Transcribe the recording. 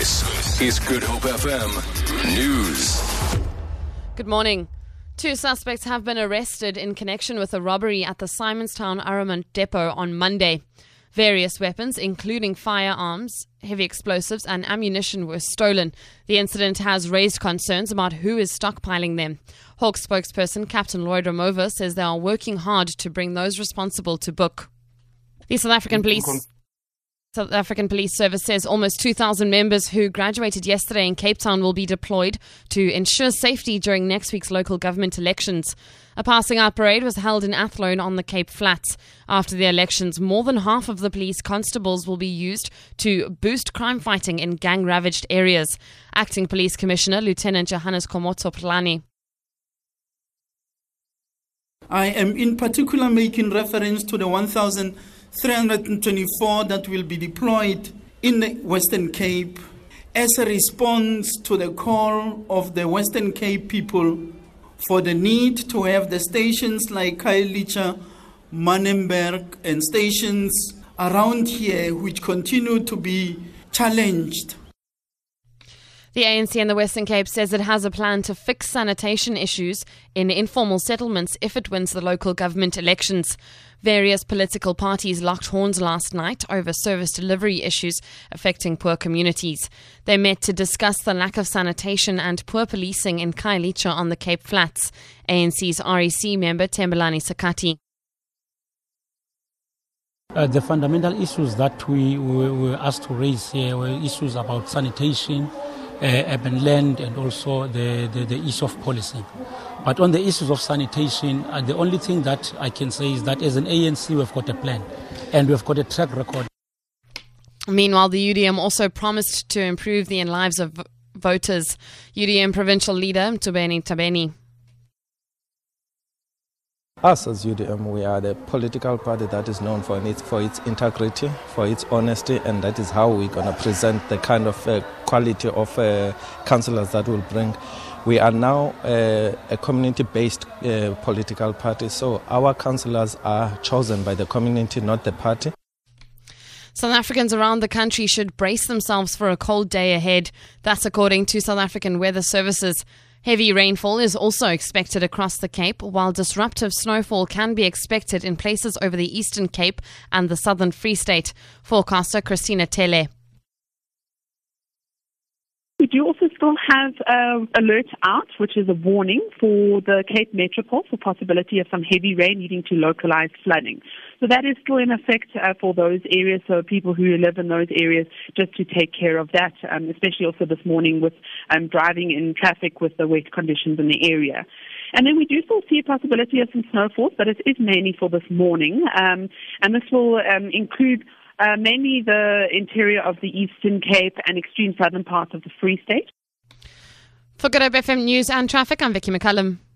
This is Good Hope FM News. Good morning. Two suspects have been arrested in connection with a robbery at the Simon's Town Armament Depot on Monday. Various weapons, including firearms, heavy explosives, and ammunition, were stolen. The incident has raised concerns about who is stockpiling them. Hawk spokesperson Captain Lloyd Ramovha says they are working hard to bring those responsible to book. The South African police. South African Police Service says almost 2,000 members who graduated yesterday in Cape Town will be deployed to ensure safety during next week's local government elections. A passing out parade was held in Athlone on the Cape Flats. After the elections, more than half of the police constables will be used to boost crime fighting in gang ravaged areas. Acting Police Commissioner Lieutenant Johannes Khomotso Phahlane. I am in particular making reference to the 1,000. 324 that will be deployed in the Western Cape as a response to the call of the Western Cape people for the need to have the stations like Khayelitsha, Manenberg, and stations around here which continue to be challenged the ANC in the Western Cape says it has a plan to fix sanitation issues in informal settlements if it wins the local government elections. Various political parties locked horns last night over service delivery issues affecting poor communities. They met to discuss the lack of sanitation and poor policing in Khayelitsha on the Cape Flats. ANC's REC member Thembelani Sakati. Uh, the fundamental issues that we, we were asked to raise here were issues about sanitation, urban land and also the, the, the, issue of policy. But on the issues of sanitation, uh, the only thing that I can say is that as an ANC, we've got a plan and we've got a track record. Meanwhile, the UDM also promised to improve the lives of voters. UDM provincial leader Mtubeni Tabeni us as UDM, we are the political party that is known for its, for its integrity, for its honesty, and that is how we're going to present the kind of uh, quality of uh, councillors that will bring. We are now uh, a community based uh, political party, so our councillors are chosen by the community, not the party. South Africans around the country should brace themselves for a cold day ahead. That's according to South African Weather Services. Heavy rainfall is also expected across the Cape, while disruptive snowfall can be expected in places over the Eastern Cape and the Southern Free State. Forecaster Christina Tele. We do also still have uh, alert out, which is a warning for the Cape Metropole for possibility of some heavy rain leading to localized flooding. So that is still in effect uh, for those areas. So people who live in those areas, just to take care of that, um, especially also this morning with um, driving in traffic with the wet conditions in the area. And then we do still see a possibility of some snowfall, but it is mainly for this morning. Um, and this will um, include uh, mainly the interior of the Eastern Cape and extreme southern parts of the Free State. For Good Hope FM News and Traffic, I'm Vicky McCullum.